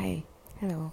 Hi. Hello.